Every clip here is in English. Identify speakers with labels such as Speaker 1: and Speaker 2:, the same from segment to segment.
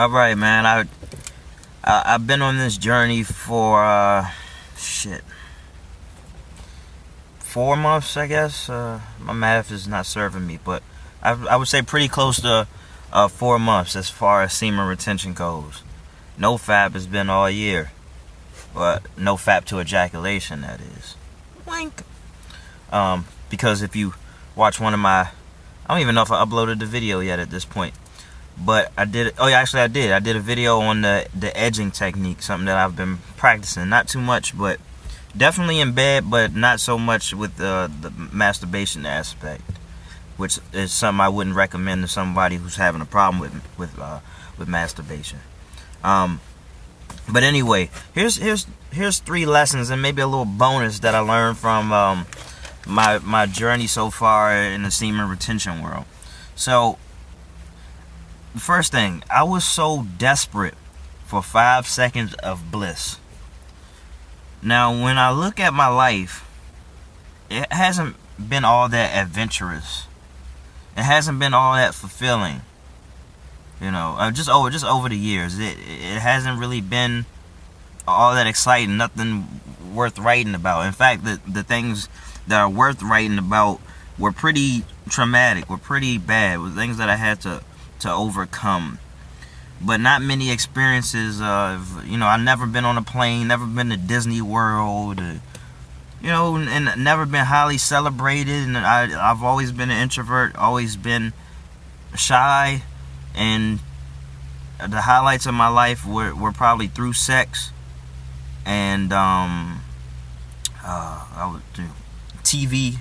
Speaker 1: All right, man. I, I I've been on this journey for uh, shit, four months, I guess. Uh, my math is not serving me, but I I would say pretty close to uh, four months as far as semen retention goes. No fap has been all year, but no fap to ejaculation. That is. Wink. Um, because if you watch one of my, I don't even know if I uploaded the video yet at this point but I did. Oh yeah, actually I did. I did a video on the the edging technique, something that I've been practicing. Not too much, but definitely in bed, but not so much with the the masturbation aspect, which is something I wouldn't recommend to somebody who's having a problem with with uh, with masturbation. Um, but anyway, here's here's here's three lessons and maybe a little bonus that I learned from um, my my journey so far in the semen retention world. So first thing, I was so desperate for five seconds of bliss. Now, when I look at my life, it hasn't been all that adventurous. It hasn't been all that fulfilling. You know, uh, just over just over the years, it it hasn't really been all that exciting. Nothing worth writing about. In fact, the the things that are worth writing about were pretty traumatic. Were pretty bad. Were things that I had to to overcome. But not many experiences of, you know, I've never been on a plane, never been to Disney World, uh, you know, and never been highly celebrated. And I, I've always been an introvert, always been shy. And the highlights of my life were, were probably through sex and um, uh, I would do TV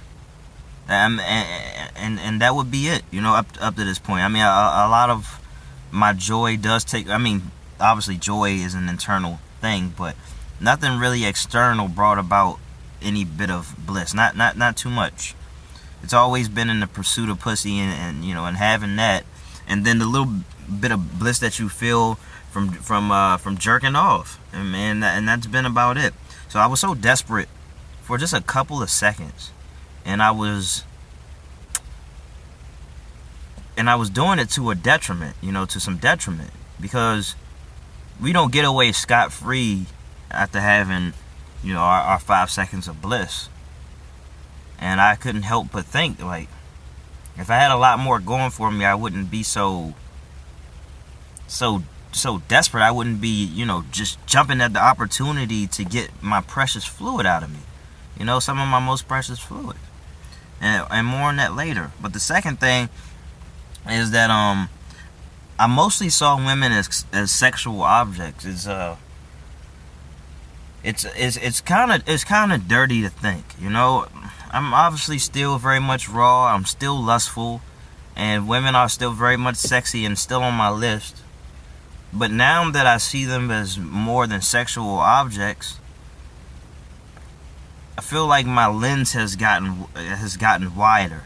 Speaker 1: um, and, and, and that would be it, you know, up up to this point. I mean, a, a lot of my joy does take. I mean, obviously, joy is an internal thing, but nothing really external brought about any bit of bliss. Not not not too much. It's always been in the pursuit of pussy and, and you know and having that, and then the little bit of bliss that you feel from from uh, from jerking off, and man, and that's been about it. So I was so desperate for just a couple of seconds and I was and I was doing it to a detriment, you know, to some detriment because we don't get away scot free after having, you know, our, our, five seconds of bliss. And I couldn't help but think, like, if I had a lot more going for me, I wouldn't be so, so, so desperate. I wouldn't be, you know, just jumping at the opportunity to get my precious fluid out of me. You know, some of my most precious fluid and, and more on that later. But the second thing is that um, I mostly saw women as as sexual objects. It's uh, it's it's it's kind of it's kind of dirty to think, you know. I'm obviously still very much raw. I'm still lustful, and women are still very much sexy and still on my list. But now that I see them as more than sexual objects, I feel like my lens has gotten has gotten wider.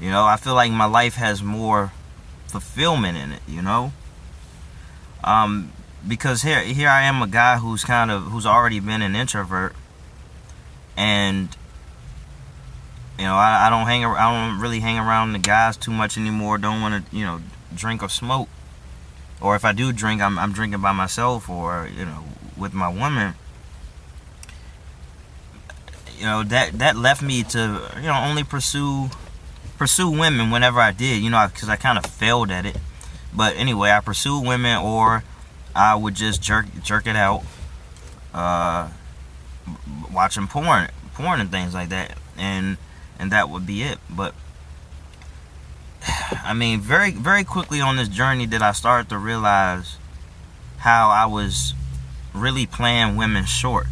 Speaker 1: You know, I feel like my life has more fulfillment in it, you know? Um because here here I am a guy who's kind of who's already been an introvert and you know, I, I don't hang I don't really hang around the guys too much anymore. Don't want to, you know, drink or smoke. Or if I do drink, I'm I'm drinking by myself or, you know, with my woman you know that that left me to you know only pursue pursue women whenever I did you know because I kind of failed at it. But anyway I pursued women or I would just jerk jerk it out uh watching porn porn and things like that and and that would be it. But I mean very very quickly on this journey did I start to realize how I was really playing women short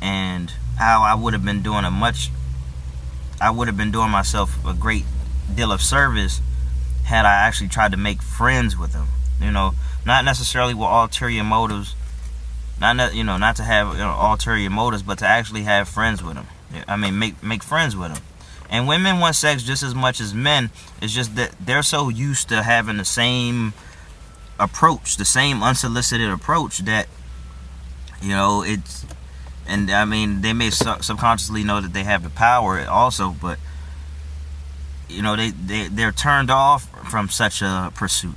Speaker 1: and how I would have been doing a much I would have been doing myself a great deal of service had I actually tried to make friends with them. You know, not necessarily with ulterior motives, not you know, not to have you know, ulterior motives, but to actually have friends with them. I mean, make make friends with them. And women want sex just as much as men. It's just that they're so used to having the same approach, the same unsolicited approach that you know it's and I mean they may su- subconsciously know that they have the power also, but you know they they they're turned off from such a pursuit.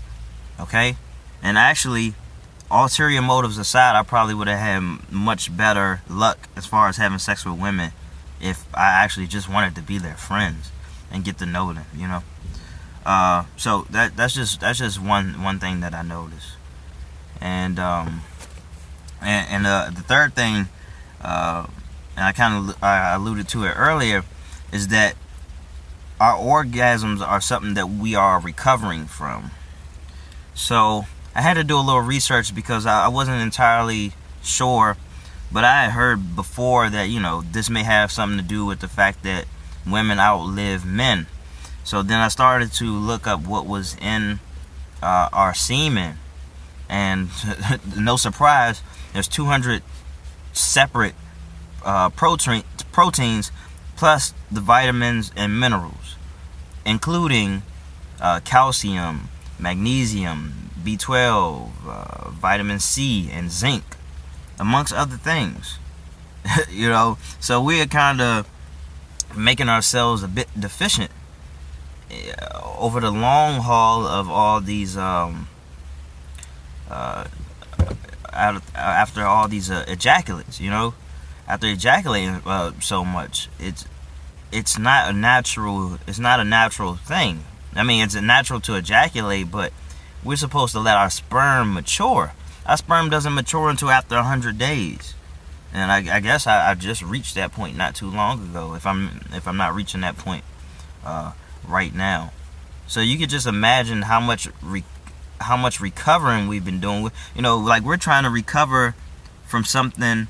Speaker 1: Okay, And actually, ulterior motives aside, I probably would have had much better luck as far as having sex with women if I actually just wanted to be their friends and get to know them, you know. Uh, so that that's just that's just one one thing that I noticed, and um, and, and uh, the third thing, uh, and I kind of I alluded to it earlier, is that our orgasms are something that we are recovering from. So I had to do a little research because I, I wasn't entirely sure, but I had heard before that you know this may have something to do with the fact that women outlive men. So then I started to look up what was in uh, our semen, and no surprise, there's 200 separate uh, protein proteins plus the vitamins and minerals, including uh, calcium, magnesium, B12, uh, vitamin C, and zinc, amongst other things. you know, so we are kind of making ourselves a bit deficient uh, over the long haul of all these um, uh, after all these uh, ejaculates, you know, after ejaculating uh, so much, it's it's not a natural it's not a natural thing. I mean, it's natural to ejaculate, but we're supposed to let our sperm mature. Our sperm doesn't mature until after 100 days. And I, I guess I, I, just reached that point not too long ago. If I'm if I'm not reaching that point uh, right now, so you could just imagine how much re- how much recovering we've been doing. You know, like we're trying to recover from something,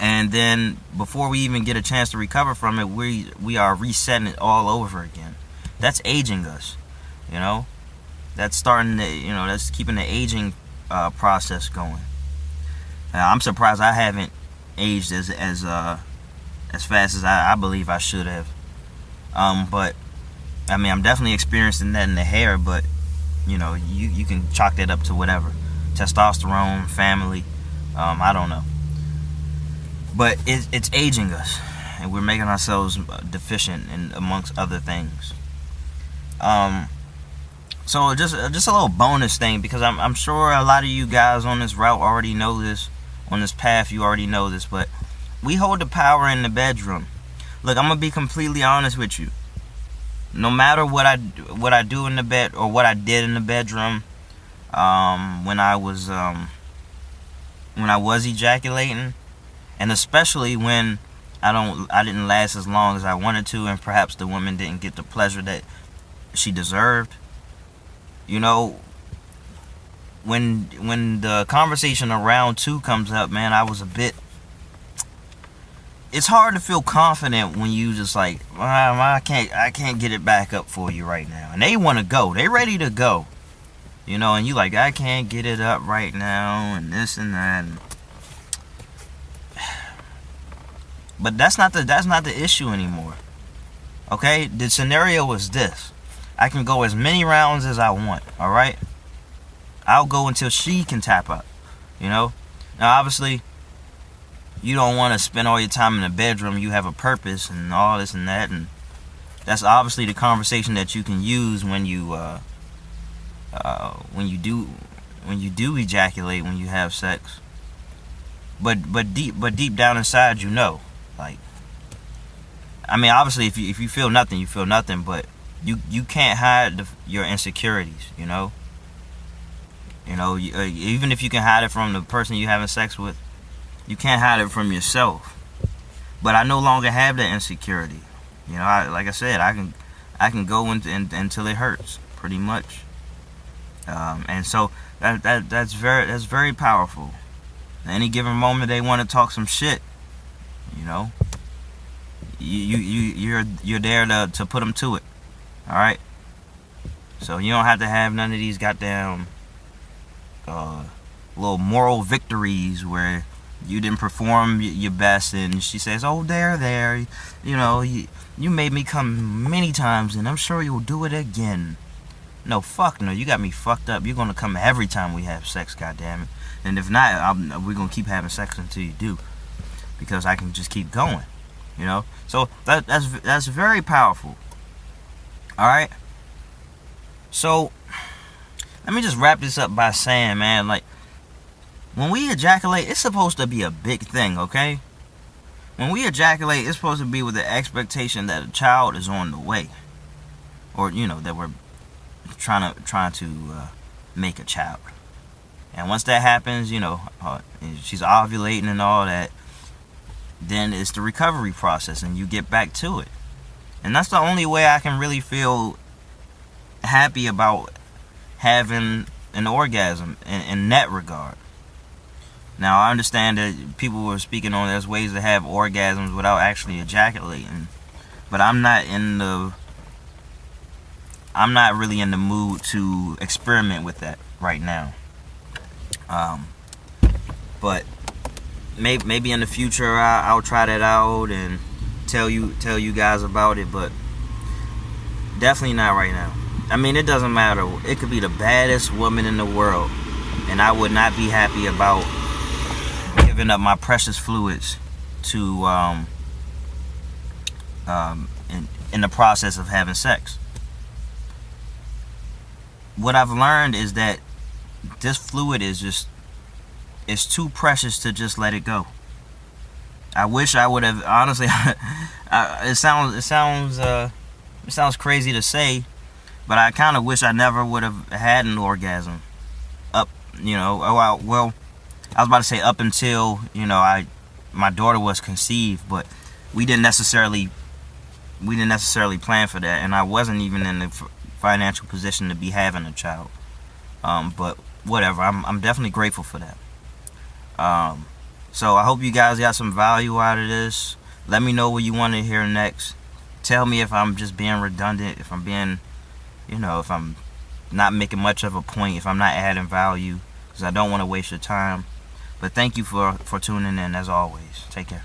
Speaker 1: and then before we even get a chance to recover from it, we we are resetting it all over again. That's aging us. You know, that's starting to, you know, that's keeping the aging uh, process going. Now, I'm surprised I haven't aged as as uh, as fast as I, I believe I should have. Um, but I mean, I'm definitely experiencing that in the hair. But you know, you you can chalk that up to whatever, testosterone, family. Um, I don't know. But it, it's aging us, and we're making ourselves deficient in amongst other things. Um, so just just a little bonus thing because I'm I'm sure a lot of you guys on this route already know this, on this path you already know this, but we hold the power in the bedroom. Look, I'm gonna be completely honest with you. No matter what I what I do in the bed or what I did in the bedroom, um, when I was um, when I was ejaculating, and especially when I don't I didn't last as long as I wanted to, and perhaps the woman didn't get the pleasure that she deserved you know, when when the conversation around two comes up, man, I was a bit. It's hard to feel confident when you just like, I can't, I can't get it back up for you right now, and they want to go, they ready to go, you know, and you like, I can't get it up right now, and this and that. But that's not the that's not the issue anymore. Okay, the scenario was this I can go as many rounds as I want, alright? I'll go until she can tap out. You know? Now obviously you don't want to spend all your time in the bedroom. You have a purpose and all this and that and that's obviously the conversation that you can use when you uh, uh, when you do when you do ejaculate when you have sex. But but deep but deep down inside you know. Like I mean obviously if you if you feel nothing, you feel nothing, but you you can't hide the, your insecurities. You know. You know, you, uh, even if you can hide it from the person you're having sex with, you can't hide it from yourself. But I no longer have that insecurity. You know, I, like I said, I can I can go in, in, until it hurts, pretty much. Um, and so that, that that's very that's very powerful. Any given moment, they want to talk some shit. You know, you you you you're you're there to to put them to it. Alright? So you don't have to have none of these goddamn uh, little moral victories where you didn't perform your best and she says, oh, there, there, you know, you, you made me come many times and I'm sure you'll do it again. No, fuck no, you got me fucked up. You're gonna come every time we have sex, goddamn it. And if not, I'm, we're gonna keep having sex until you do, because I can just keep going, you know. So that that's that's very powerful. All right. So let me just wrap this up by saying, man, like when we ejaculate, it's supposed to be a big thing, okay? When we ejaculate, it's supposed to be with the expectation that a child is on the way, or you know that we're trying to trying to uh, make a child. And once that happens, you know, uh, she's ovulating and all that. Then it's the recovery process, and you get back to it. And that's the only way I can really feel happy about having an orgasm in, in that regard. Now I understand that people were speaking on there's ways to have orgasms without actually ejaculating, but I'm not in the I'm not really in the mood to experiment with that right now. Um, but maybe maybe in the future I, I'll try that out and tell you tell you guys about it, but definitely not right now. I mean, it doesn't matter. It could be the baddest woman in the world, and I would not be happy about giving up my precious fluids to um, um, in, in the process of having sex. What I've learned is that this fluid is just it's too precious to just let it go. I wish I would have honestly. I, it sounds it sounds uh, it sounds crazy to say, but I kind of wish I never would have had an orgasm. Up, you know. Oh, well, I was about to say up until you know I my daughter was conceived, but we didn't necessarily we didn't necessarily plan for that, and I wasn't even in the financial position to be having a child. Um, but whatever, I'm I'm definitely grateful for that. Um, so I hope you guys got some value out of this. Let me know what you want to hear next. Tell me if I'm just being redundant, if I'm being, you know, if I'm not making much of a point, if I'm not adding value, because I don't want to waste your time. But thank you for, for tuning in as always. Take care.